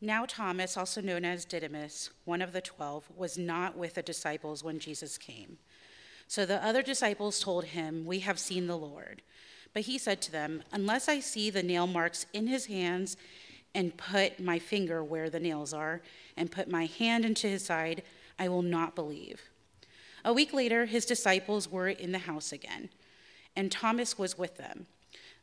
Now, Thomas, also known as Didymus, one of the twelve, was not with the disciples when Jesus came. So the other disciples told him, We have seen the Lord. But he said to them, Unless I see the nail marks in his hands, and put my finger where the nails are, and put my hand into his side, I will not believe. A week later, his disciples were in the house again, and Thomas was with them.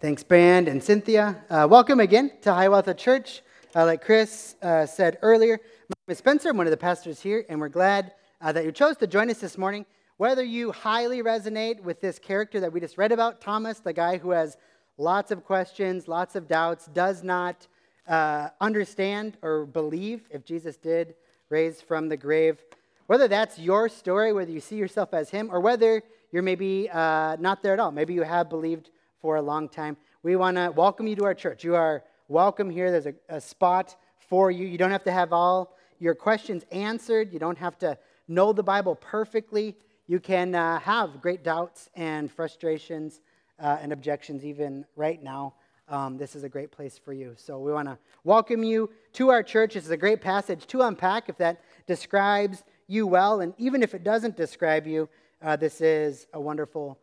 Thanks, Brand and Cynthia. Uh, welcome again to Hiawatha Church. Uh, like Chris uh, said earlier, my name is Spencer. I'm one of the pastors here, and we're glad uh, that you chose to join us this morning. Whether you highly resonate with this character that we just read about, Thomas, the guy who has lots of questions, lots of doubts, does not uh, understand or believe if Jesus did raise from the grave, whether that's your story, whether you see yourself as him, or whether you're maybe uh, not there at all, maybe you have believed for a long time. We want to welcome you to our church. You are welcome here. There's a, a spot for you. You don't have to have all your questions answered, you don't have to know the Bible perfectly. You can uh, have great doubts and frustrations uh, and objections even right now. Um, this is a great place for you. So we want to welcome you to our church. This is a great passage to unpack if that describes you well. And even if it doesn't describe you, uh, this is a wonderful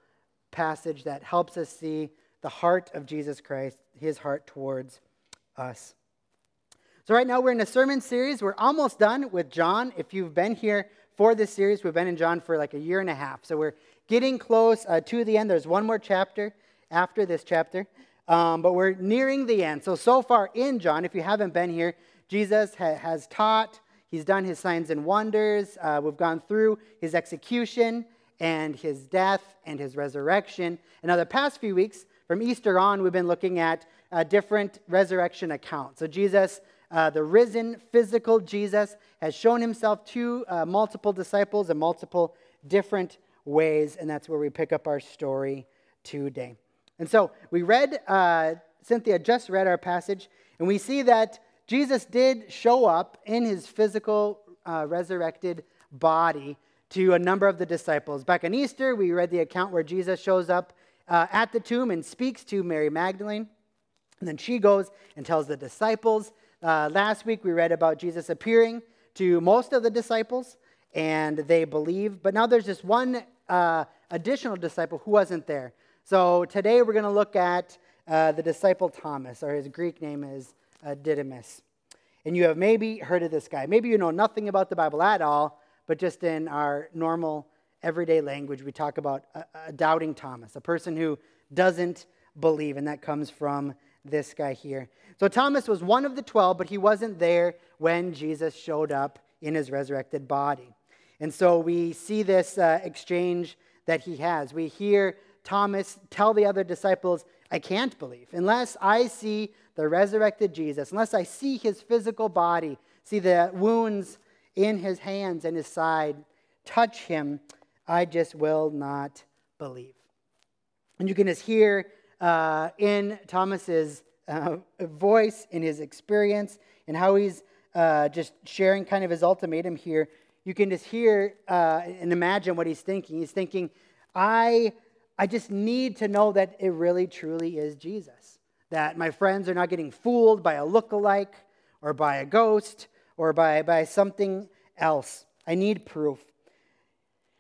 passage that helps us see the heart of Jesus Christ, his heart towards us. So, right now, we're in a sermon series. We're almost done with John. If you've been here for this series, we've been in John for like a year and a half. So, we're getting close uh, to the end. There's one more chapter after this chapter, um, but we're nearing the end. So, so far in John, if you haven't been here, Jesus ha- has taught, he's done his signs and wonders. Uh, we've gone through his execution and his death and his resurrection. And now, the past few weeks, from Easter on, we've been looking at uh, different resurrection accounts. So, Jesus, uh, the risen physical Jesus, has shown himself to uh, multiple disciples in multiple different ways, and that's where we pick up our story today. And so, we read, uh, Cynthia just read our passage, and we see that Jesus did show up in his physical uh, resurrected body to a number of the disciples. Back on Easter, we read the account where Jesus shows up uh, at the tomb and speaks to Mary Magdalene. And then she goes and tells the disciples. Uh, last week, we read about Jesus appearing to most of the disciples, and they believe. But now there's just one uh, additional disciple who wasn't there. So today, we're going to look at uh, the disciple Thomas, or his Greek name is uh, Didymus. And you have maybe heard of this guy. Maybe you know nothing about the Bible at all, but just in our normal everyday language, we talk about a, a doubting Thomas, a person who doesn't believe, and that comes from this guy here. So Thomas was one of the 12, but he wasn't there when Jesus showed up in his resurrected body. And so we see this uh, exchange that he has. We hear Thomas tell the other disciples, I can't believe. Unless I see the resurrected Jesus, unless I see his physical body, see the wounds in his hands and his side, touch him, I just will not believe. And you can just hear uh, in Thomas's uh, voice, in his experience, and how he's uh, just sharing kind of his ultimatum here. You can just hear uh, and imagine what he's thinking. He's thinking, I, I just need to know that it really, truly is Jesus. That my friends are not getting fooled by a look-alike or by a ghost or by, by something else. I need proof.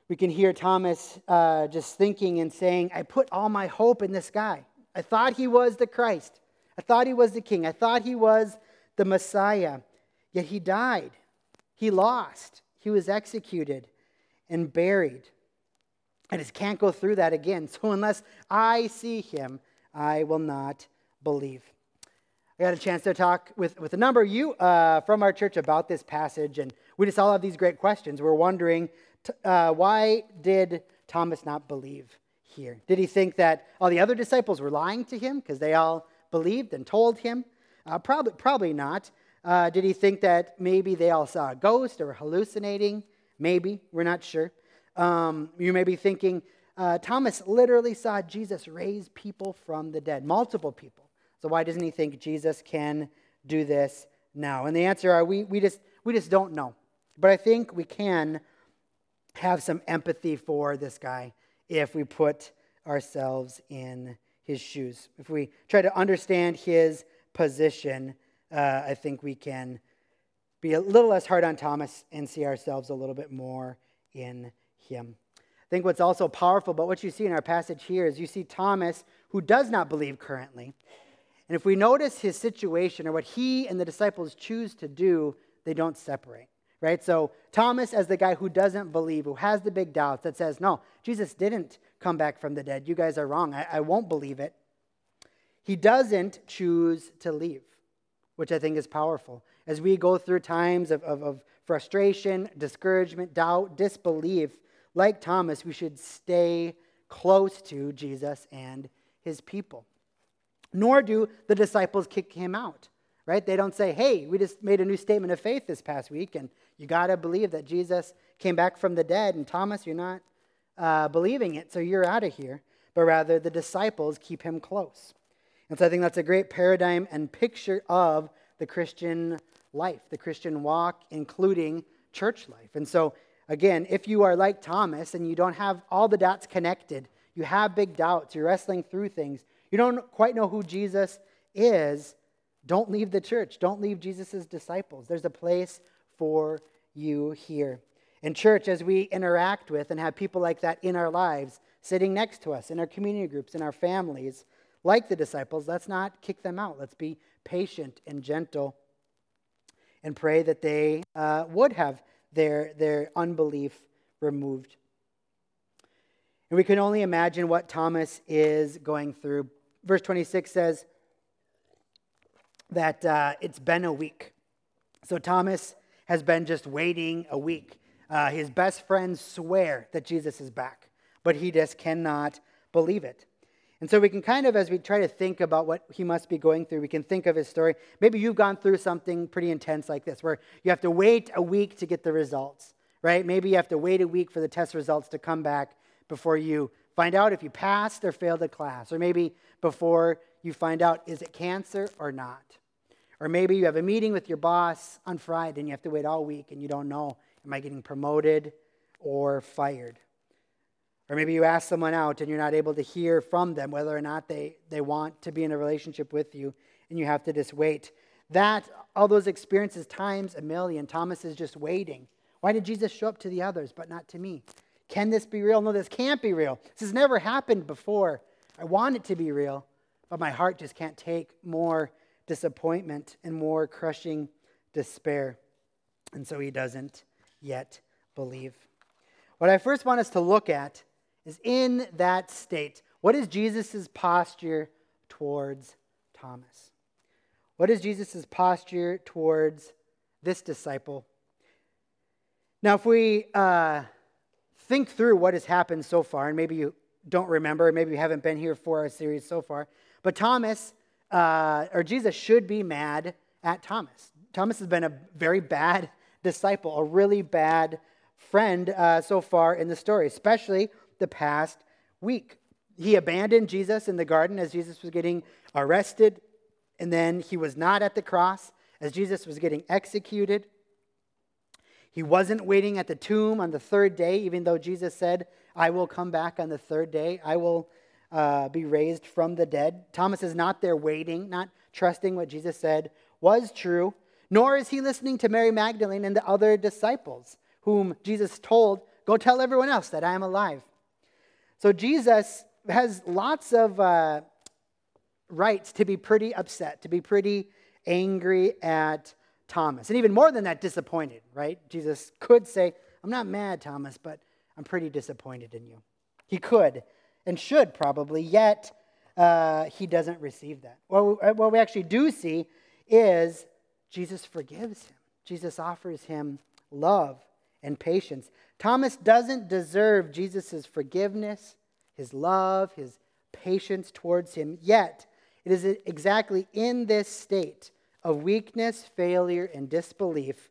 We can hear Thomas uh, just thinking and saying, I put all my hope in this guy. I thought he was the Christ. I thought he was the king. I thought he was the Messiah. Yet he died. He lost. He was executed and buried. I just can't go through that again. So unless I see him, I will not believe. I got a chance to talk with, with a number of you uh, from our church about this passage, and we just all have these great questions. We're wondering uh, why did Thomas not believe? here? Did he think that all the other disciples were lying to him because they all believed and told him? Uh, probably, probably not. Uh, did he think that maybe they all saw a ghost or hallucinating? Maybe. We're not sure. Um, you may be thinking, uh, Thomas literally saw Jesus raise people from the dead, multiple people. So why doesn't he think Jesus can do this now? And the answer are we, we, just, we just don't know. But I think we can have some empathy for this guy if we put ourselves in his shoes. If we try to understand his position, uh, I think we can be a little less hard on Thomas and see ourselves a little bit more in him. I think what's also powerful about what you see in our passage here is you see Thomas, who does not believe currently. And if we notice his situation or what he and the disciples choose to do, they don't separate right? So Thomas, as the guy who doesn't believe, who has the big doubts, that says, No, Jesus didn't come back from the dead. You guys are wrong. I, I won't believe it. He doesn't choose to leave, which I think is powerful. As we go through times of, of, of frustration, discouragement, doubt, disbelief, like Thomas, we should stay close to Jesus and his people. Nor do the disciples kick him out right? They don't say, hey, we just made a new statement of faith this past week, and you got to believe that Jesus came back from the dead. And Thomas, you're not uh, believing it, so you're out of here. But rather, the disciples keep him close. And so I think that's a great paradigm and picture of the Christian life, the Christian walk, including church life. And so, again, if you are like Thomas and you don't have all the dots connected, you have big doubts, you're wrestling through things, you don't quite know who Jesus is, don't leave the church. Don't leave Jesus' disciples. There's a place for you here. In church, as we interact with and have people like that in our lives, sitting next to us, in our community groups, in our families, like the disciples, let's not kick them out. Let's be patient and gentle and pray that they uh, would have their, their unbelief removed. And we can only imagine what Thomas is going through. Verse 26 says, that uh, it's been a week. So Thomas has been just waiting a week. Uh, his best friends swear that Jesus is back, but he just cannot believe it. And so we can kind of, as we try to think about what he must be going through, we can think of his story. Maybe you've gone through something pretty intense like this, where you have to wait a week to get the results, right? Maybe you have to wait a week for the test results to come back before you find out if you passed or failed a class, or maybe before you find out is it cancer or not. Or maybe you have a meeting with your boss on Friday and you have to wait all week and you don't know am I getting promoted or fired? Or maybe you ask someone out and you're not able to hear from them whether or not they, they want to be in a relationship with you and you have to just wait. That, all those experiences times a million. Thomas is just waiting. Why did Jesus show up to the others but not to me? Can this be real? No, this can't be real. This has never happened before. I want it to be real, but my heart just can't take more disappointment and more crushing despair. And so he doesn't yet believe. What I first want us to look at is in that state, what is Jesus' posture towards Thomas? What is Jesus' posture towards this disciple? Now, if we uh, think through what has happened so far, and maybe you don't remember, maybe you haven't been here for our series so far, but Thomas uh, or Jesus should be mad at Thomas. Thomas has been a very bad disciple, a really bad friend uh, so far in the story, especially the past week. He abandoned Jesus in the garden as Jesus was getting arrested, and then he was not at the cross as Jesus was getting executed. He wasn't waiting at the tomb on the third day, even though Jesus said, I will come back on the third day. I will uh, be raised from the dead. Thomas is not there waiting, not trusting what Jesus said was true, nor is he listening to Mary Magdalene and the other disciples, whom Jesus told, Go tell everyone else that I am alive. So Jesus has lots of uh, rights to be pretty upset, to be pretty angry at Thomas. And even more than that, disappointed, right? Jesus could say, I'm not mad, Thomas, but I'm pretty disappointed in you. He could and should probably, yet uh, he doesn't receive that. What we, what we actually do see is Jesus forgives him, Jesus offers him love and patience. Thomas doesn't deserve Jesus' forgiveness, his love, his patience towards him. Yet, it is exactly in this state of weakness, failure, and disbelief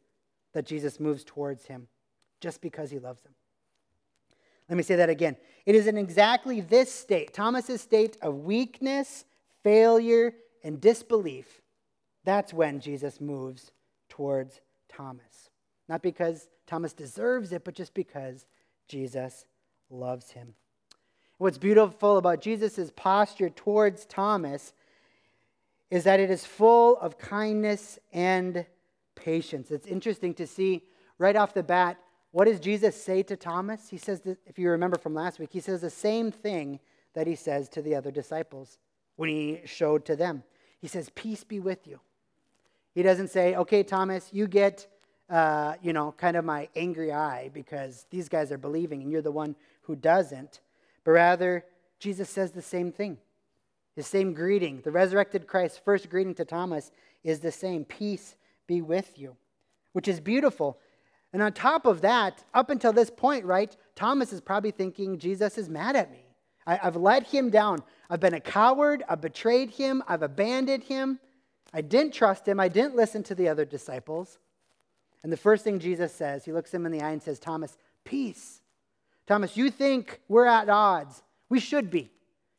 that Jesus moves towards him just because he loves him. Let me say that again. It is in exactly this state, Thomas's state of weakness, failure, and disbelief. That's when Jesus moves towards Thomas. Not because Thomas deserves it, but just because Jesus loves him. What's beautiful about Jesus' posture towards Thomas is that it is full of kindness and patience. It's interesting to see right off the bat what does Jesus say to Thomas? He says, if you remember from last week, he says the same thing that he says to the other disciples when he showed to them. He says, Peace be with you. He doesn't say, Okay, Thomas, you get, uh, you know, kind of my angry eye because these guys are believing and you're the one who doesn't. But rather, Jesus says the same thing. The same greeting. The resurrected Christ's first greeting to Thomas is the same Peace be with you, which is beautiful. And on top of that, up until this point, right, Thomas is probably thinking, Jesus is mad at me. I, have let him down. I've been a coward. I've betrayed him. I've abandoned him. I didn't trust him. I didn't listen to the other disciples. And the first thing Jesus says, he looks him in the eye and says, Thomas, peace. Thomas, you think we're at odds. We should be.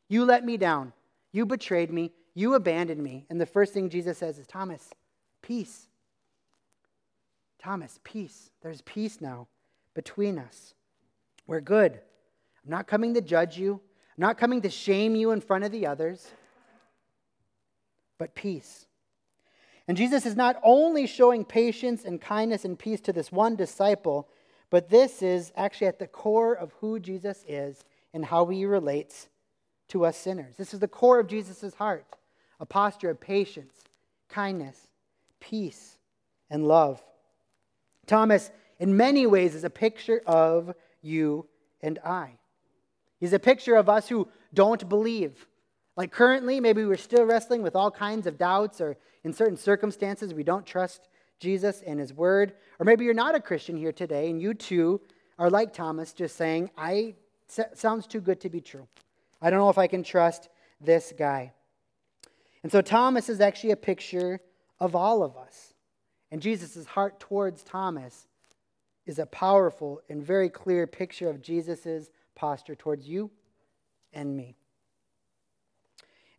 You let me down. You betrayed me. You abandoned me. And the first thing Jesus says is, Thomas, peace. Thomas, peace. There's peace now between us. We're good. I'm not coming to judge you, I'm not coming to shame you in front of the others, but peace. And Jesus is not only showing patience and kindness and peace to this one disciple, but this is actually at the core of who Jesus is and how he relates to us sinners. This is the core of Jesus' heart a posture of patience, kindness, peace, and love. Thomas, in many ways, is a picture of you and I. He's a picture of us who don't believe. Like currently, maybe we're still wrestling with all kinds of doubts, or in certain circumstances, we don't trust Jesus and His Word. Or maybe you're not a Christian here today, and you too are like Thomas, just saying, I sounds too good to be true. I don't know if I can trust this guy. And so Thomas is actually a picture of all of us. And Jesus' heart towards Thomas is a powerful and very clear picture of Jesus' posture towards you and me.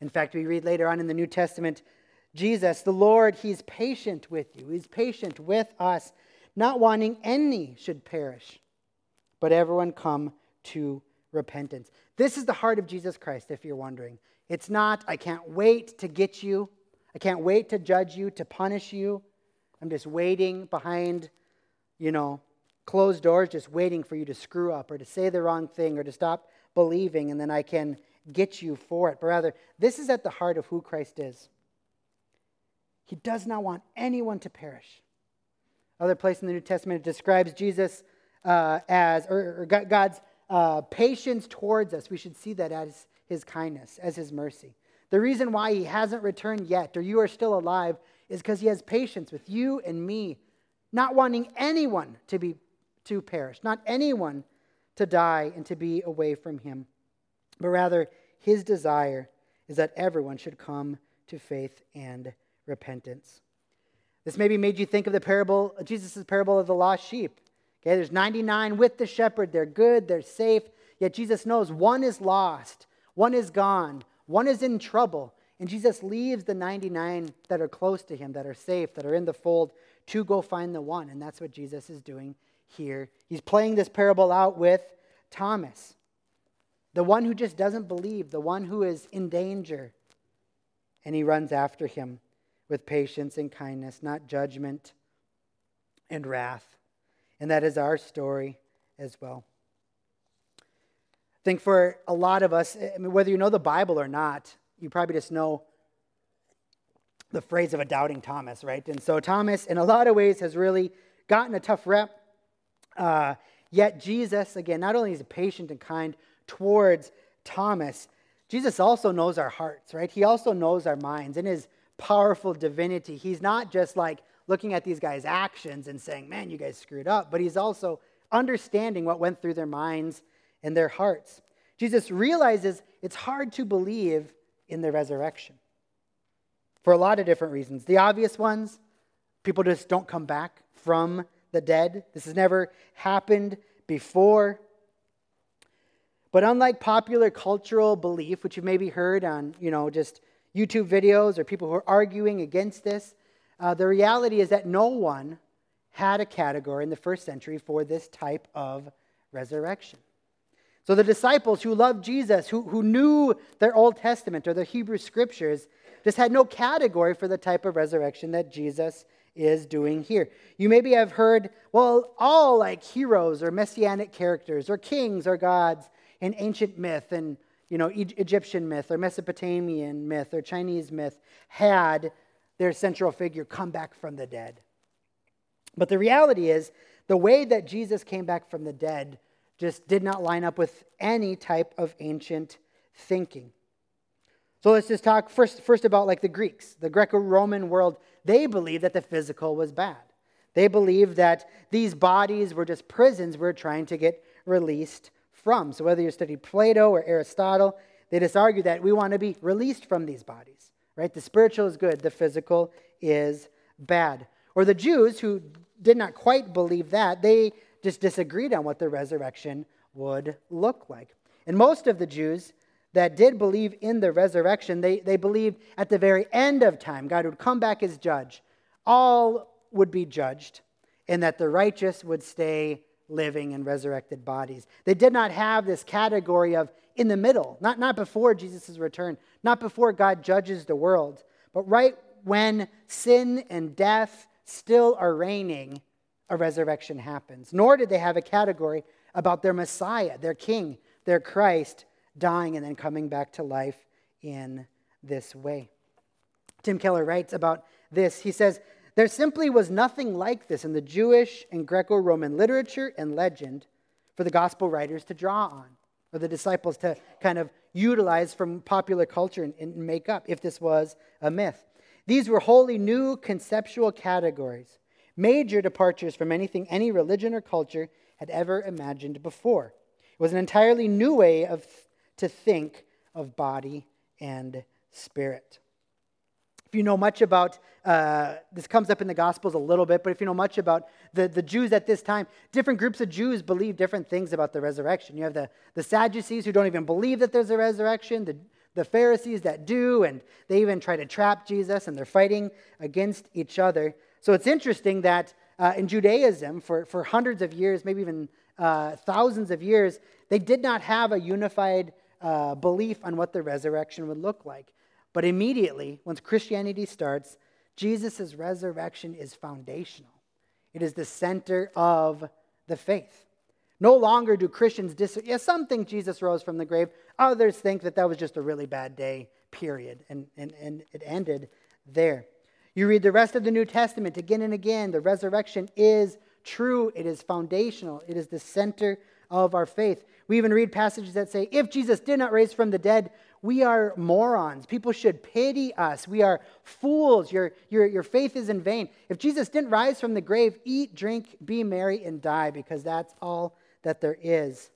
In fact, we read later on in the New Testament Jesus, the Lord, He's patient with you. He's patient with us, not wanting any should perish, but everyone come to repentance. This is the heart of Jesus Christ, if you're wondering. It's not, I can't wait to get you, I can't wait to judge you, to punish you. I'm just waiting behind, you know, closed doors, just waiting for you to screw up or to say the wrong thing or to stop believing, and then I can get you for it. But rather, this is at the heart of who Christ is. He does not want anyone to perish. Other place in the New Testament it describes Jesus uh, as, or, or God's uh, patience towards us. We should see that as his kindness, as his mercy. The reason why he hasn't returned yet, or you are still alive, is because he has patience with you and me, not wanting anyone to be to perish, not anyone to die and to be away from him, but rather his desire is that everyone should come to faith and repentance. This maybe made you think of the parable, Jesus' parable of the lost sheep. Okay, there's 99 with the shepherd. They're good, they're safe. Yet Jesus knows one is lost, one is gone, one is in trouble. And Jesus leaves the 99 that are close to him, that are safe, that are in the fold, to go find the one. And that's what Jesus is doing here. He's playing this parable out with Thomas, the one who just doesn't believe, the one who is in danger. And he runs after him with patience and kindness, not judgment and wrath. And that is our story as well. I think for a lot of us, I mean, whether you know the Bible or not, you probably just know the phrase of a doubting Thomas, right? And so Thomas, in a lot of ways, has really gotten a tough rep. Uh, yet Jesus, again, not only is he patient and kind towards Thomas, Jesus also knows our hearts, right? He also knows our minds. In his powerful divinity, he's not just like looking at these guys' actions and saying, man, you guys screwed up, but he's also understanding what went through their minds and their hearts. Jesus realizes it's hard to believe in the resurrection for a lot of different reasons. The obvious ones people just don't come back from the dead. This has never happened before. But unlike popular cultural belief, which you've maybe heard on, you know, just YouTube videos or people who are arguing against this, uh, the reality is that no one had a category in the first century for this type of resurrection. So the disciples who loved Jesus, who, who knew their Old Testament or their Hebrew scriptures, just had no category for the type of resurrection that Jesus is doing here. You maybe have heard, well, all like heroes or messianic characters or kings or gods in ancient myth and you know Egyptian myth or Mesopotamian myth or Chinese myth had their central figure come back from the dead. But the reality is, the way that Jesus came back from the dead just did not line up with any type of ancient thinking. So let's just talk first, first about like the Greeks, the Greco-Roman world. They believed that the physical was bad. They believed that these bodies were just prisons we're trying to get released from. So whether you study Plato or Aristotle, they just argue that we want to be released from these bodies, right? The spiritual is good, the physical is bad. Or the Jews who did not quite believe that, they just disagreed on what the resurrection would look like. And most of the Jews that did believe in the resurrection, they, they believed at the very end of time, God would come back as judge. All would be judged, and that the righteous would stay living in resurrected bodies. They did not have this category of in the middle, not, not before Jesus' return, not before God judges the world, but right when sin and death still are reigning, a resurrection happens. Nor did they have a category about their Messiah, their King, their Christ, dying and then coming back to life in this way. Tim Keller writes about this. He says, There simply was nothing like this in the Jewish and Greco Roman literature and legend for the gospel writers to draw on, or the disciples to kind of utilize from popular culture and, and make up if this was a myth. These were wholly new conceptual categories, major departures from anything any religion or culture had ever imagined before. It was an entirely new way of to think of body and spirit. If you know much about, uh, this comes up in the Gospels a little bit, but if you know much about the, the Jews at this time, different groups of Jews believe different things about the resurrection. You have the, the Sadducees who don't even believe that there's a resurrection, the, the Pharisees that do, and they even try to trap Jesus, and they're fighting against each other. So it's interesting that uh, in Judaism, for, for hundreds of years, maybe even uh, thousands of years, they did not have a unified uh, belief on what the resurrection would look like. But immediately, once Christianity starts, Jesus' resurrection is foundational. It is the center of the faith. No longer do Christians dis. Yeah, some think Jesus rose from the grave. Others think that that was just a really bad day, period. And, and, and it ended there. You read the rest of the New Testament again and again. The resurrection is true, it is foundational, it is the center of our faith. We even read passages that say, if Jesus did not raise from the dead, we are morons. People should pity us. We are fools. Your, your, your faith is in vain. If Jesus didn't rise from the grave, eat, drink, be merry, and die, because that's all that there is.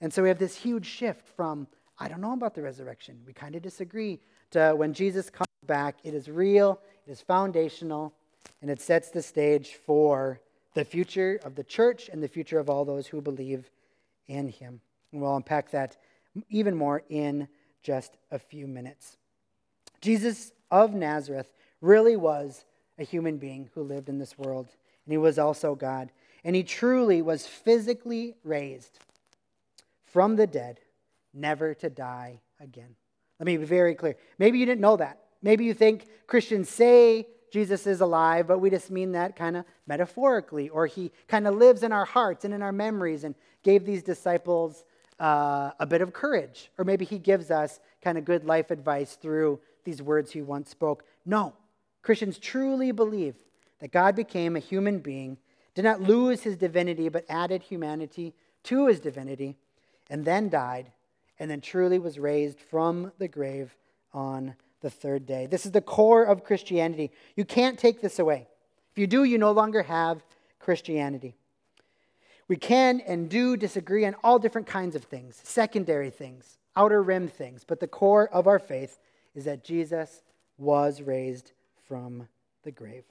And so we have this huge shift from, I don't know about the resurrection. We kind of disagree, to when Jesus comes back, it is real, is foundational, and it sets the stage for the future of the church and the future of all those who believe in him. And we'll unpack that even more in just a few minutes. Jesus of Nazareth really was a human being who lived in this world, and he was also God. And he truly was physically raised from the dead, never to die again. Let me be very clear. Maybe you didn't know that. Maybe you think Christians say Jesus is alive, but we just mean that kind of metaphorically, or he kind of lives in our hearts and in our memories and gave these disciples uh, a bit of courage. Or maybe he gives us kind of good life advice through these words he once spoke. No, Christians truly believe that God became a human being, did not lose his divinity, but added humanity to his divinity, and then died, and then truly was raised from the grave on the third day. This is the core of Christianity. You can't take this away. If you do, you no longer have Christianity. We can and do disagree on all different kinds of things, secondary things, outer rim things, but the core of our faith is that Jesus was raised from the grave.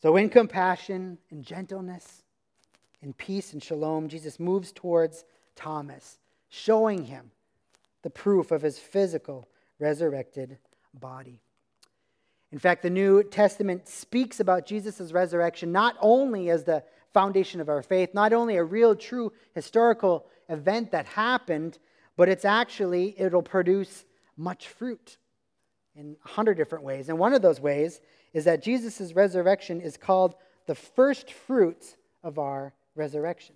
So, in compassion and gentleness, in peace and shalom, Jesus moves towards Thomas, showing him the proof of his physical resurrected body. In fact, the New Testament speaks about Jesus' resurrection not only as the foundation of our faith, not only a real, true historical event that happened, but it's actually, it'll produce much fruit in a hundred different ways. And one of those ways is that Jesus' resurrection is called the first fruits of our resurrection.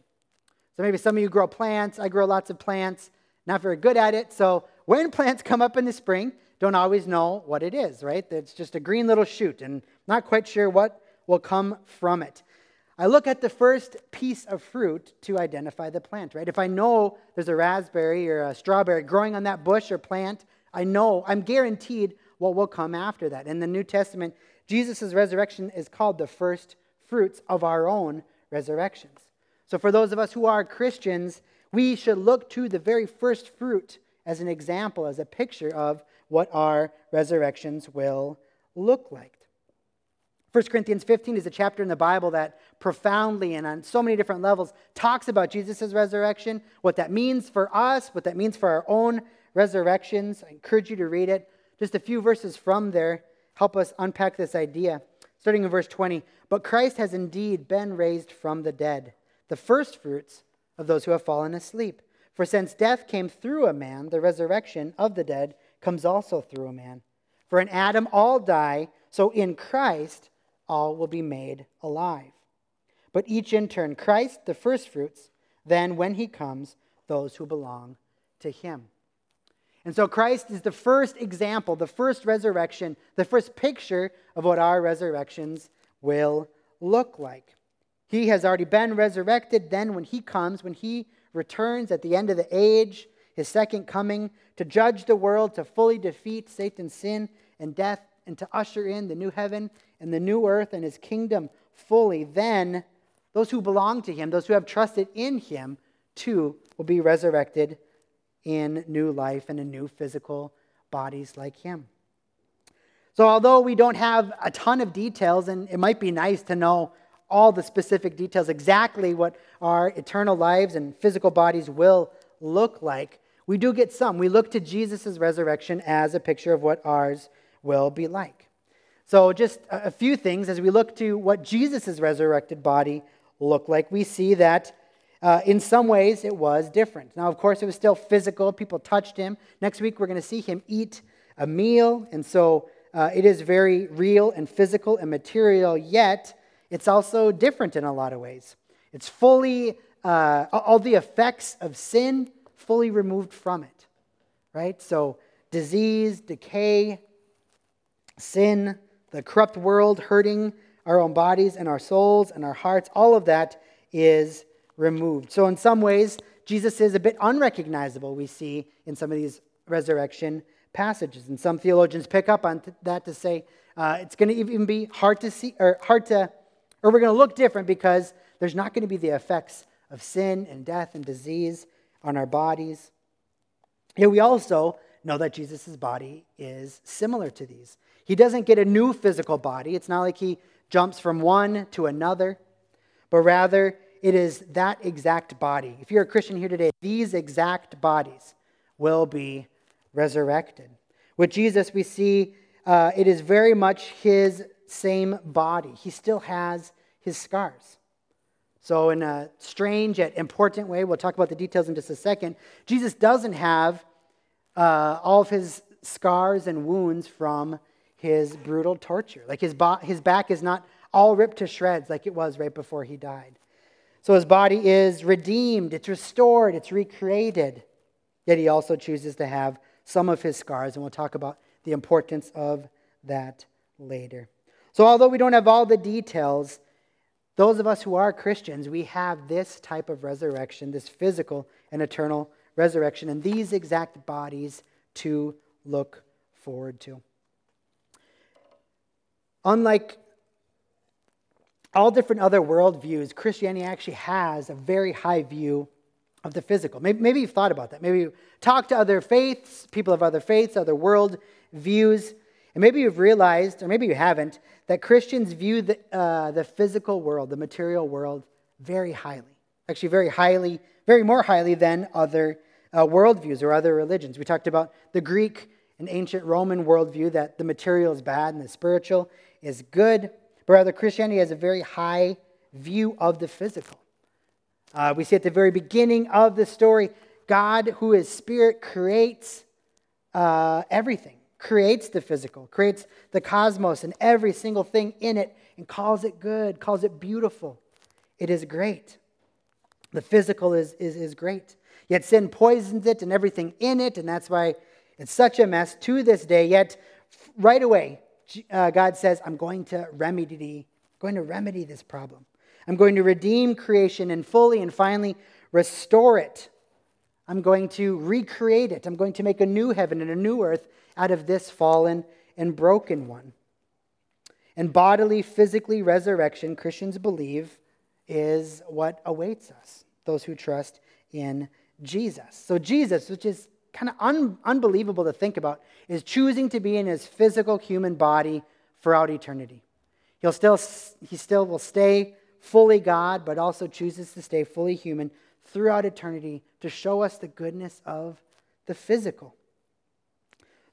So maybe some of you grow plants. I grow lots of plants. Not very good at it. So when plants come up in the spring, don't always know what it is, right? It's just a green little shoot and not quite sure what will come from it. I look at the first piece of fruit to identify the plant, right? If I know there's a raspberry or a strawberry growing on that bush or plant, I know, I'm guaranteed what will come after that. In the New Testament, Jesus' resurrection is called the first fruits of our own resurrections. So, for those of us who are Christians, we should look to the very first fruit as an example, as a picture of what our resurrections will look like. 1 Corinthians 15 is a chapter in the Bible that profoundly and on so many different levels talks about Jesus' resurrection, what that means for us, what that means for our own resurrections. I encourage you to read it. Just a few verses from there help us unpack this idea. Starting in verse 20. But Christ has indeed been raised from the dead, the firstfruits of those who have fallen asleep. For since death came through a man, the resurrection of the dead comes also through a man. For in Adam all die, so in Christ all will be made alive. But each in turn, Christ the firstfruits, then when he comes, those who belong to him. And so Christ is the first example, the first resurrection, the first picture of what our resurrections will look like. He has already been resurrected. Then, when he comes, when he returns at the end of the age, his second coming, to judge the world, to fully defeat Satan's sin and death, and to usher in the new heaven and the new earth and his kingdom fully, then those who belong to him, those who have trusted in him, too will be resurrected in new life and in new physical bodies like him. So, although we don't have a ton of details, and it might be nice to know all the specific details, exactly what our eternal lives and physical bodies will look like, we do get some. We look to Jesus' resurrection as a picture of what ours will be like. So, just a few things as we look to what Jesus' resurrected body looked like, we see that uh, in some ways, it was different. Now, of course, it was still physical. People touched him. Next week, we're going to see him eat a meal. And so uh, it is very real and physical and material, yet it's also different in a lot of ways. It's fully, uh, all the effects of sin fully removed from it, right? So, disease, decay, sin, the corrupt world hurting our own bodies and our souls and our hearts, all of that is removed. So, in some ways, Jesus is a bit unrecognizable, we see in some of these resurrection passages. And some theologians pick up on that to say uh, it's going to even be hard to see, or hard to, or we're going to look different because there's not going to be the effects of sin and death and disease on our bodies. Here we also know that Jesus' body is similar to these. He doesn't get a new physical body. It's not like he jumps from one to another, but rather it is that exact body. If you're a Christian here today, these exact bodies will be resurrected. With Jesus, we see uh, it is very much his same body. He still has his scars. So, in a strange yet important way, we'll talk about the details in just a second. Jesus doesn't have uh, all of his scars and wounds from his brutal torture. Like his, bo- his back is not all ripped to shreds like it was right before he died. So his body is redeemed, it's restored, it's recreated. Yet he also chooses to have some of his scars, and we'll talk about the importance of that later. So, although we don't have all the details, those of us who are Christians, we have this type of resurrection, this physical and eternal resurrection, and these exact bodies to look forward to. Unlike all different other worldviews, Christianity actually has a very high view of the physical. Maybe, maybe you've thought about that. Maybe you talk to other faiths, people of other faiths, other world views, and maybe you've realized, or maybe you haven't, that Christians view the, uh, the physical world, the material world, very highly. Actually, very highly, very more highly than other uh, worldviews or other religions. We talked about the Greek and ancient Roman worldview that the material is bad and the spiritual is good. But rather, Christianity has a very high view of the physical. Uh, we see at the very beginning of the story, God, who is spirit, creates uh, everything, creates the physical, creates the cosmos and every single thing in it, and calls it good, calls it beautiful. It is great. The physical is, is, is great. Yet sin poisons it and everything in it, and that's why it's such a mess to this day. Yet, right away, uh, God says, I'm going to remedy, going to remedy this problem. I'm going to redeem creation and fully and finally restore it. I'm going to recreate it. I'm going to make a new heaven and a new earth out of this fallen and broken one. And bodily, physically resurrection, Christians believe, is what awaits us, those who trust in Jesus. So, Jesus, which is kind of un- unbelievable to think about, is choosing to be in his physical human body throughout eternity. He'll still, he still will stay fully God, but also chooses to stay fully human throughout eternity to show us the goodness of the physical.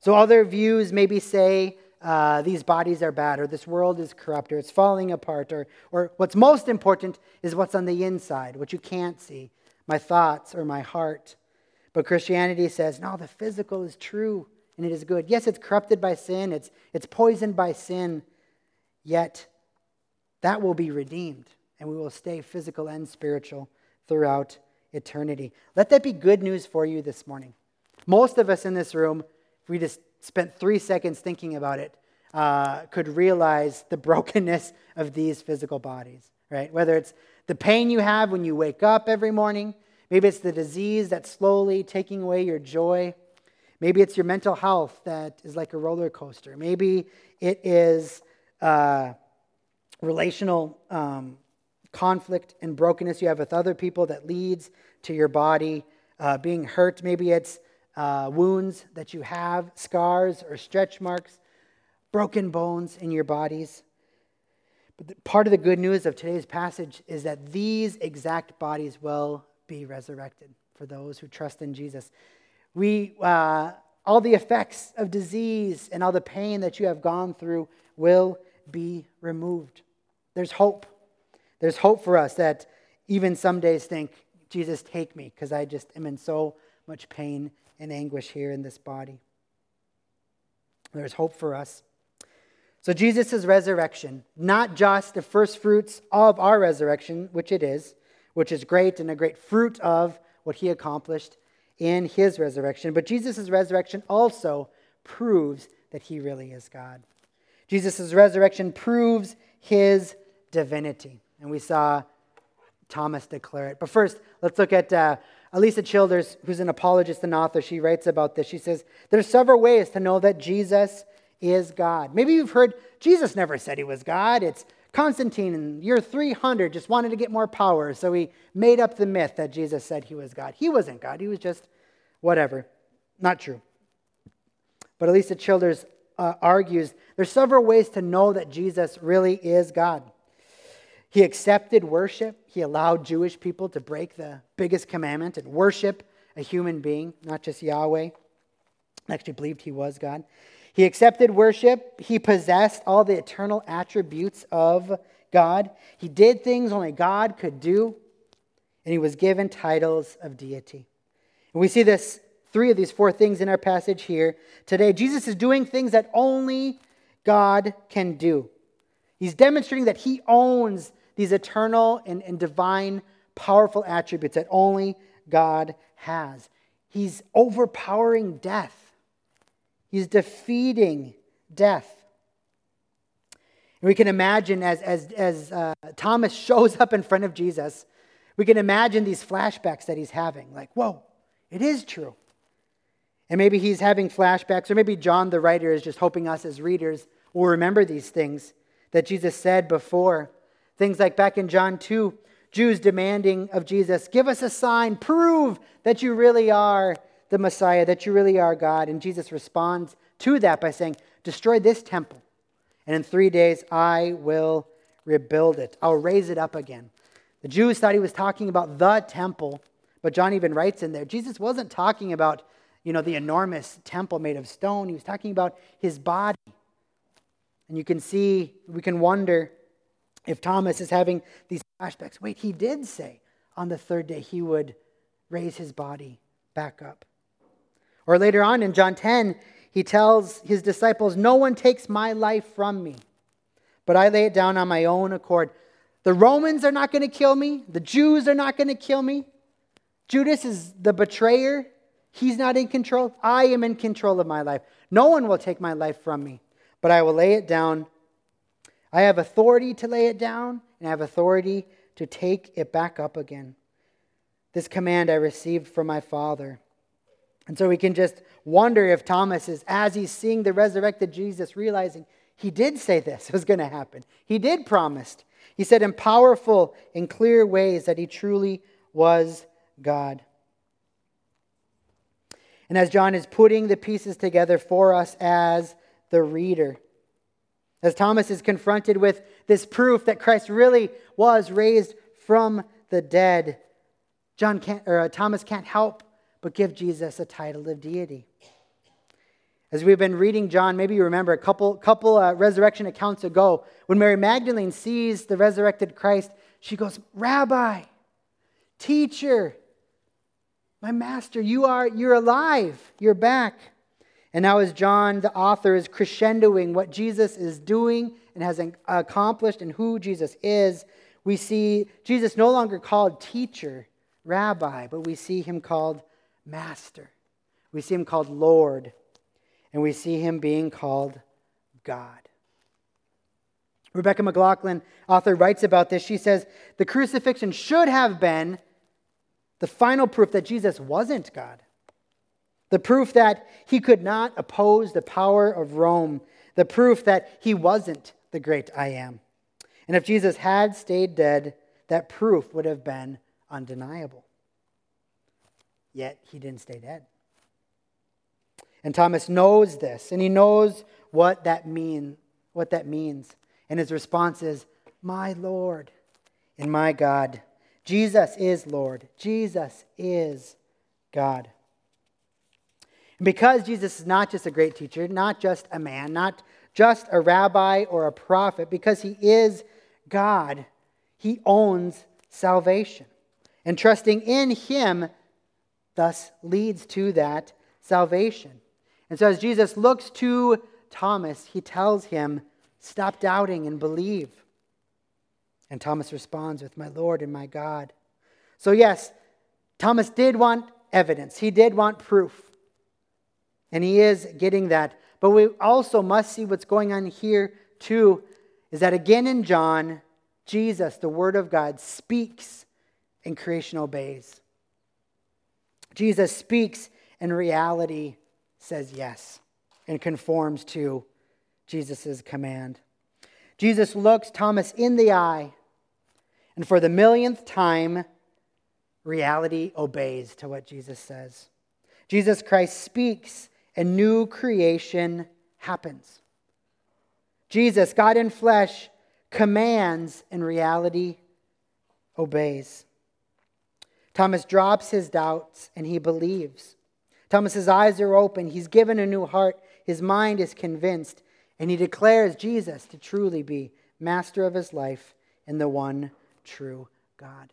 So, other views maybe say uh, these bodies are bad, or this world is corrupt, or it's falling apart, or, or what's most important is what's on the inside, what you can't see, my thoughts or my heart. But Christianity says, no, the physical is true and it is good. Yes, it's corrupted by sin, it's, it's poisoned by sin, yet that will be redeemed and we will stay physical and spiritual throughout eternity. Let that be good news for you this morning. Most of us in this room, if we just spent three seconds thinking about it, uh, could realize the brokenness of these physical bodies, right? Whether it's the pain you have when you wake up every morning, Maybe it's the disease that's slowly taking away your joy. Maybe it's your mental health that is like a roller coaster. Maybe it is uh, relational um, conflict and brokenness you have with other people that leads to your body uh, being hurt. Maybe it's uh, wounds that you have, scars or stretch marks, broken bones in your bodies. But the, part of the good news of today's passage is that these exact bodies will be resurrected for those who trust in Jesus. We, uh, all the effects of disease and all the pain that you have gone through will be removed. There's hope. There's hope for us that even some days think, Jesus, take me, because I just am in so much pain and anguish here in this body. There's hope for us. So, Jesus' resurrection, not just the first fruits of our resurrection, which it is, which is great and a great fruit of what he accomplished in his resurrection. But Jesus' resurrection also proves that he really is God. Jesus' resurrection proves his divinity. And we saw Thomas declare it. But first, let's look at uh, Alisa Childers, who's an apologist and author. She writes about this. She says, There's several ways to know that Jesus is God. Maybe you've heard Jesus never said he was God. It's Constantine in year 300 just wanted to get more power, so he made up the myth that Jesus said he was God. He wasn't God, he was just whatever. Not true. But Alisa Childers uh, argues there's several ways to know that Jesus really is God. He accepted worship. He allowed Jewish people to break the biggest commandment and worship a human being, not just Yahweh. Actually believed he was God. He accepted worship. He possessed all the eternal attributes of God. He did things only God could do. And he was given titles of deity. And we see this three of these four things in our passage here today. Jesus is doing things that only God can do. He's demonstrating that he owns these eternal and, and divine, powerful attributes that only God has. He's overpowering death. He's defeating death. And we can imagine as, as, as uh, Thomas shows up in front of Jesus, we can imagine these flashbacks that he's having. Like, whoa, it is true. And maybe he's having flashbacks, or maybe John the writer is just hoping us as readers will remember these things that Jesus said before Things like back in John 2, Jews demanding of Jesus, Give us a sign, prove that you really are the Messiah, that you really are God. And Jesus responds to that by saying, Destroy this temple, and in three days I will rebuild it. I'll raise it up again. The Jews thought he was talking about the temple, but John even writes in there Jesus wasn't talking about you know, the enormous temple made of stone. He was talking about his body. And you can see, we can wonder if Thomas is having these flashbacks. Wait, he did say on the third day he would raise his body back up. Or later on in John 10, he tells his disciples, No one takes my life from me, but I lay it down on my own accord. The Romans are not going to kill me, the Jews are not going to kill me. Judas is the betrayer. He's not in control. I am in control of my life. No one will take my life from me, but I will lay it down. I have authority to lay it down, and I have authority to take it back up again. This command I received from my Father. And so we can just wonder if Thomas is, as he's seeing the resurrected Jesus, realizing he did say this was going to happen. He did promise. He said in powerful and clear ways that he truly was God. And as John is putting the pieces together for us as the reader, as Thomas is confronted with this proof that Christ really was raised from the dead, John can't, or uh, Thomas can't help but give Jesus a title of deity. As we've been reading John, maybe you remember a couple, couple uh, resurrection accounts ago, when Mary Magdalene sees the resurrected Christ, she goes, Rabbi, teacher, my master, you are you're alive. You're back. And now as John the author is crescendoing what Jesus is doing and has accomplished and who Jesus is, we see Jesus no longer called teacher, rabbi, but we see him called master. We see him called Lord, and we see him being called God. Rebecca McLaughlin, author, writes about this. She says, The crucifixion should have been the final proof that Jesus wasn't God. The proof that he could not oppose the power of Rome. The proof that he wasn't the great I am. And if Jesus had stayed dead, that proof would have been undeniable. Yet he didn't stay dead. And Thomas knows this, and he knows what that mean, what that means. And his response is, "My Lord and my God." Jesus is Lord. Jesus is God. And because Jesus is not just a great teacher, not just a man, not just a rabbi or a prophet, because he is God, he owns salvation. And trusting in him thus leads to that salvation. And so as Jesus looks to Thomas, he tells him, Stop doubting and believe. And Thomas responds with, My Lord and my God. So, yes, Thomas did want evidence, he did want proof. And he is getting that. But we also must see what's going on here, too, is that again in John, Jesus, the Word of God, speaks and creation obeys. Jesus speaks and reality says yes and conforms to Jesus' command. Jesus looks Thomas in the eye and for the millionth time, reality obeys to what Jesus says. Jesus Christ speaks, and new creation happens. Jesus, God in flesh, commands, and reality obeys. Thomas drops his doubts and he believes. Thomas's eyes are open. He's given a new heart. His mind is convinced. And he declares Jesus to truly be master of his life and the one true God.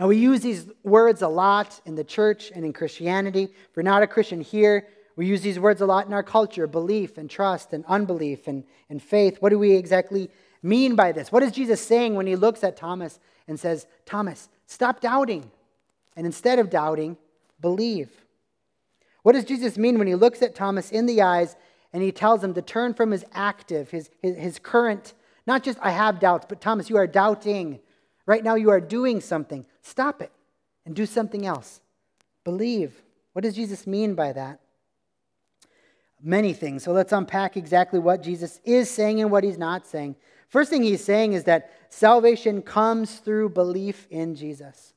Now, we use these words a lot in the church and in Christianity. If you're not a Christian here, we use these words a lot in our culture belief and trust and unbelief and, and faith. What do we exactly mean by this? What is Jesus saying when he looks at Thomas and says, Thomas, stop doubting, and instead of doubting, believe? What does Jesus mean when he looks at Thomas in the eyes and he tells him to turn from his active, his, his, his current not just, I have doubts, but Thomas, you are doubting. Right now, you are doing something. Stop it and do something else. Believe. What does Jesus mean by that? many things. So let's unpack exactly what Jesus is saying and what he's not saying. First thing he's saying is that salvation comes through belief in Jesus.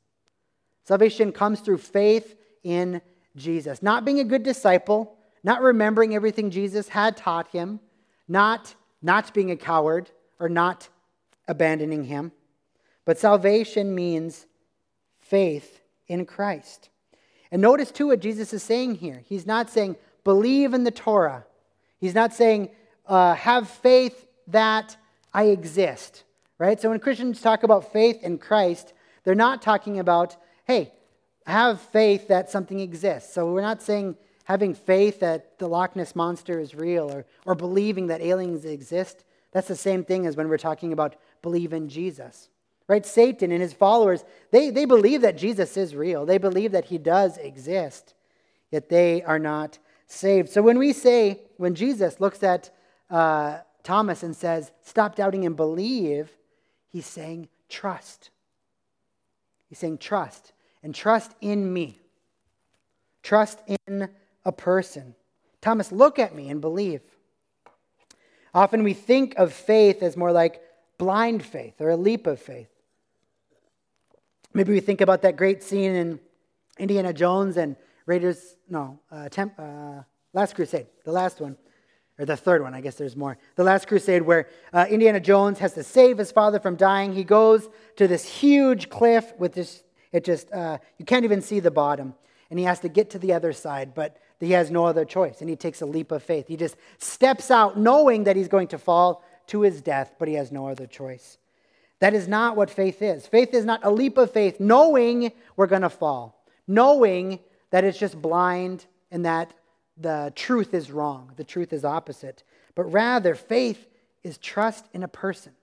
Salvation comes through faith in Jesus. Not being a good disciple, not remembering everything Jesus had taught him, not not being a coward or not abandoning him. But salvation means faith in Christ. And notice too what Jesus is saying here. He's not saying believe in the Torah. He's not saying uh, have faith that I exist, right? So when Christians talk about faith in Christ, they're not talking about, hey, have faith that something exists. So we're not saying having faith that the Loch Ness monster is real or, or believing that aliens exist. That's the same thing as when we're talking about believe in Jesus. Right? Satan and his followers, they, they believe that Jesus is real. They believe that he does exist, yet they are not saved. So when we say, when Jesus looks at uh, Thomas and says, stop doubting and believe, he's saying, trust. He's saying, trust. And trust in me. Trust in a person. Thomas, look at me and believe. Often we think of faith as more like blind faith or a leap of faith. Maybe we think about that great scene in Indiana Jones and Raiders, no, uh, Temp, uh, Last Crusade, the last one, or the third one, I guess there's more. The Last Crusade, where uh, Indiana Jones has to save his father from dying. He goes to this huge cliff with this, it just, uh, you can't even see the bottom. And he has to get to the other side. But he has no other choice, and he takes a leap of faith. He just steps out knowing that he's going to fall to his death, but he has no other choice. That is not what faith is. Faith is not a leap of faith knowing we're going to fall, knowing that it's just blind and that the truth is wrong, the truth is opposite. But rather, faith is trust in a person.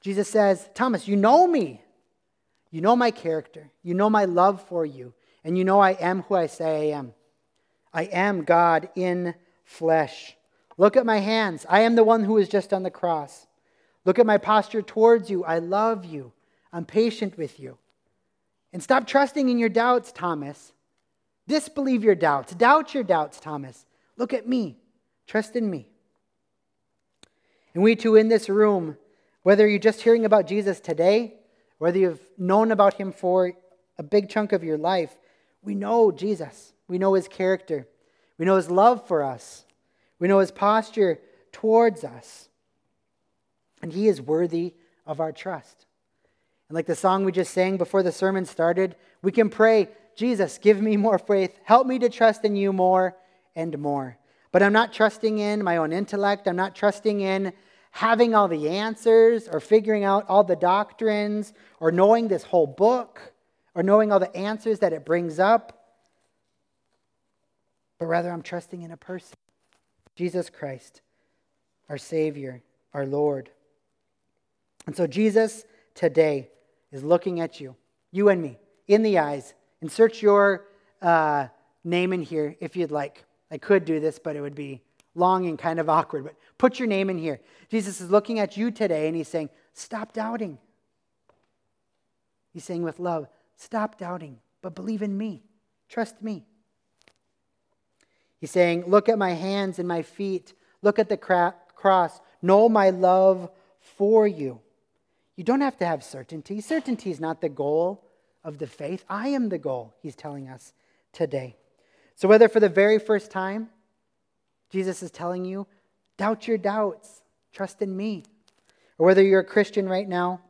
Jesus says, Thomas, you know me. You know my character. You know my love for you. And you know I am who I say I am. I am God in flesh. Look at my hands. I am the one who was just on the cross. Look at my posture towards you. I love you. I'm patient with you. And stop trusting in your doubts, Thomas. Disbelieve your doubts. Doubt your doubts, Thomas. Look at me. Trust in me. And we too in this room, whether you're just hearing about Jesus today, whether you've known about him for a big chunk of your life, we know Jesus. We know his character. We know his love for us. We know his posture towards us. And he is worthy of our trust. And like the song we just sang before the sermon started, we can pray, Jesus, give me more faith. Help me to trust in you more and more. But I'm not trusting in my own intellect. I'm not trusting in having all the answers or figuring out all the doctrines or knowing this whole book or knowing all the answers that it brings up but rather I'm trusting in a person Jesus Christ, our Savior, our Lord. And so Jesus today is looking at you, you and me, in the eyes. Insert your uh, name in here if you'd like. I could do this, but it would be long and kind of awkward. But put your name in here. Jesus is looking at you today and he's saying, Stop doubting. He's saying with love, Stop doubting, but believe in me. Trust me. He's saying, Look at my hands and my feet. Look at the cross. Know my love for you. You don't have to have certainty. Certainty is not the goal of the faith. I am the goal, he's telling us today. So, whether for the very first time, Jesus is telling you, doubt your doubts, trust in me, or whether you're a Christian right now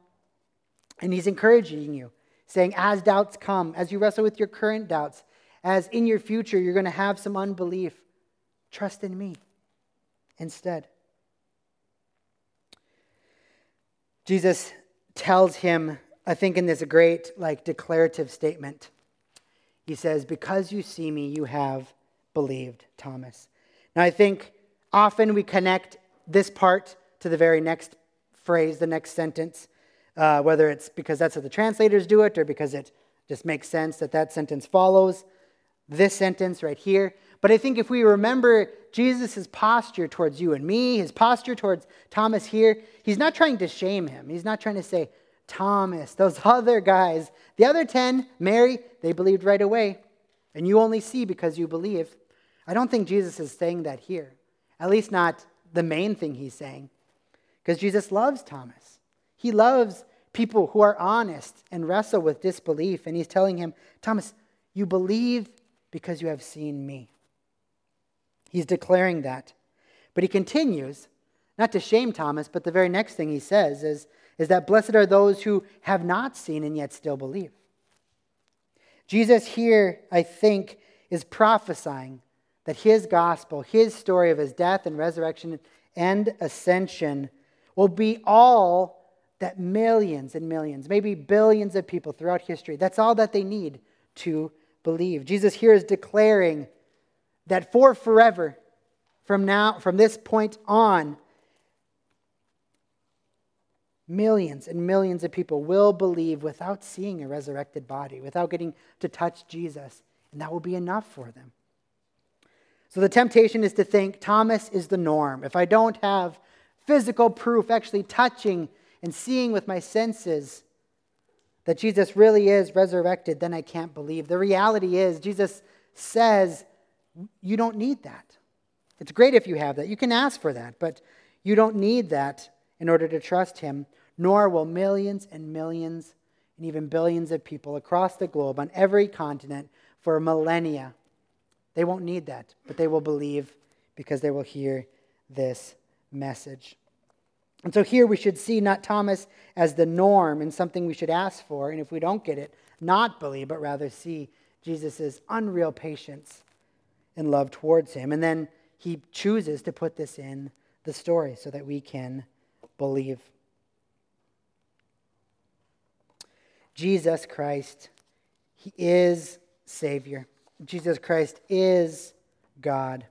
and he's encouraging you, saying, as doubts come, as you wrestle with your current doubts, as in your future you're going to have some unbelief, trust in me instead. Jesus tells him, I think in this great like declarative statement. He says, "Because you see me, you have believed, Thomas." Now I think often we connect this part to the very next phrase, the next sentence, uh, whether it's because that's how the translators do it or because it just makes sense that that sentence follows this sentence right here. But I think if we remember Jesus' posture towards you and me, his posture towards Thomas here, he's not trying to shame him. He's not trying to say, Thomas, those other guys, the other 10, Mary, they believed right away. And you only see because you believe. I don't think Jesus is saying that here, at least not the main thing he's saying, because Jesus loves Thomas. He loves people who are honest and wrestle with disbelief, and he's telling him, Thomas, you believe because you have seen me. He's declaring that. But he continues, not to shame Thomas, but the very next thing he says is, is that blessed are those who have not seen and yet still believe. Jesus here, I think, is prophesying that his gospel, his story of his death and resurrection and ascension, will be all that millions and millions, maybe billions of people throughout history, that's all that they need to believe. Jesus here is declaring that for forever, from now, from this point on, millions and millions of people will believe without seeing a resurrected body, without getting to touch Jesus, and that will be enough for them. So the temptation is to think Thomas is the norm. If I don't have physical proof, actually touching and seeing with my senses that Jesus really is resurrected, then I can't believe. The reality is, Jesus says, you don't need that. It's great if you have that. You can ask for that, but you don't need that in order to trust Him, nor will millions and millions and even billions of people across the globe on every continent for millennia they won't need that, but they will believe because they will hear this message. And so here we should see not Thomas as the norm and something we should ask for, and if we don't get it, not believe, but rather see Jesus' unreal patience and love towards him. And then he chooses to put this in the story so that we can believe. Jesus Christ, he is Savior. Jesus Christ is God.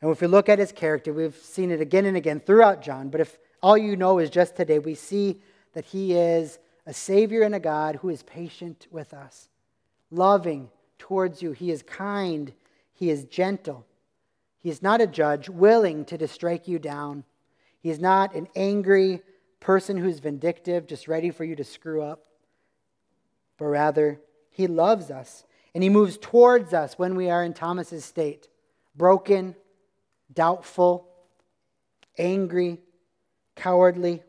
And if we look at his character, we've seen it again and again throughout John, but if all you know is just today, we see that he is a Savior and a God who is patient with us, loving towards you. He is kind, he is gentle. He is not a judge willing to strike you down. He is not an angry person who's vindictive, just ready for you to screw up, but rather, he loves us and he moves towards us when we are in Thomas's state broken, doubtful, angry, cowardly.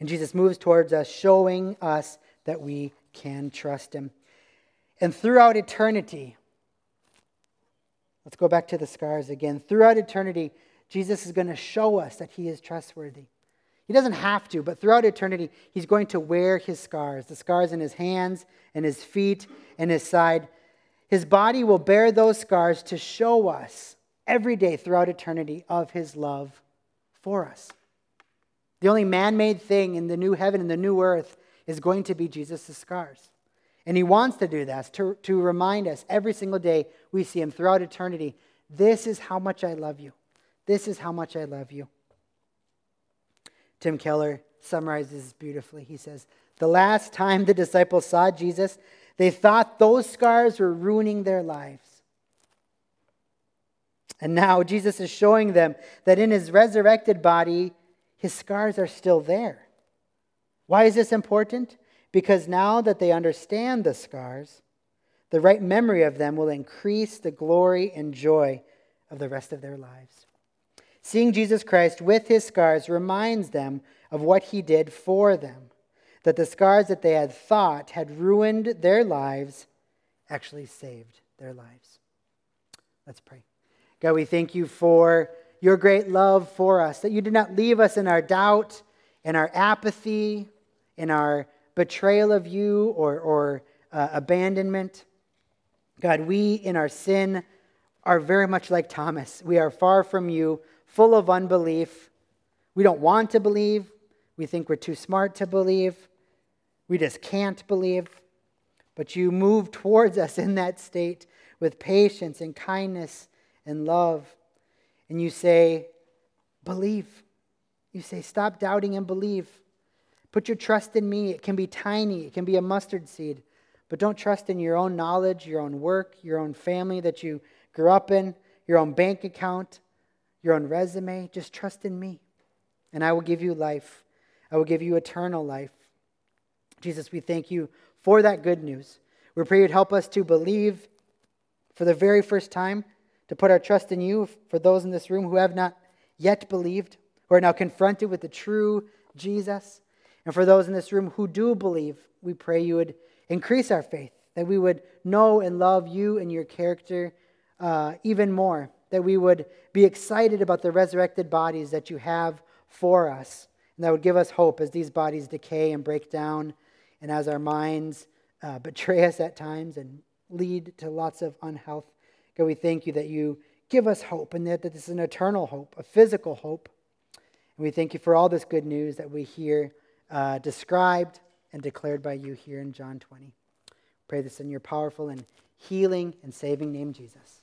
And Jesus moves towards us, showing us that we can trust him. And throughout eternity, let's go back to the scars again. Throughout eternity, Jesus is going to show us that he is trustworthy. He doesn't have to, but throughout eternity, he's going to wear his scars the scars in his hands and his feet and his side. His body will bear those scars to show us every day throughout eternity of his love for us. The only man made thing in the new heaven and the new earth is going to be Jesus' scars. And he wants to do that, to, to remind us every single day we see him throughout eternity this is how much I love you. This is how much I love you. Tim Keller summarizes beautifully. He says, The last time the disciples saw Jesus, they thought those scars were ruining their lives. And now Jesus is showing them that in his resurrected body, his scars are still there. Why is this important? Because now that they understand the scars, the right memory of them will increase the glory and joy of the rest of their lives. Seeing Jesus Christ with his scars reminds them of what he did for them, that the scars that they had thought had ruined their lives actually saved their lives. Let's pray. God, we thank you for your great love for us, that you did not leave us in our doubt, in our apathy, in our betrayal of you or, or uh, abandonment. God, we in our sin are very much like Thomas. We are far from you full of unbelief. We don't want to believe. We think we're too smart to believe. We just can't believe. But you move towards us in that state with patience and kindness and love. And you say, Believe. You say, Stop doubting and believe. Put your trust in me. It can be tiny, it can be a mustard seed. But don't trust in your own knowledge, your own work, your own family that you grew up in, your own bank account your own resume. Just trust in me, and I will give you life. I will give you eternal life. Jesus, we thank you for that good news. We pray you'd help us to believe for the very first time to put our trust in you for those in this room who have not yet believed, who are now confronted with the true Jesus. And for those in this room who do believe, we pray you would increase our faith, that we would know and love you and your character uh, even more, that we would be excited about the resurrected bodies that you have for us, and that would give us hope as these bodies decay and break down, and as our minds uh, betray us at times and lead to lots of unhealth. God, we thank you that you give us hope and that, that this is an eternal hope, a physical hope. And we thank you for all this good news that we hear uh, described and declared by you here in John 20. Pray this in your powerful and healing and saving name, Jesus.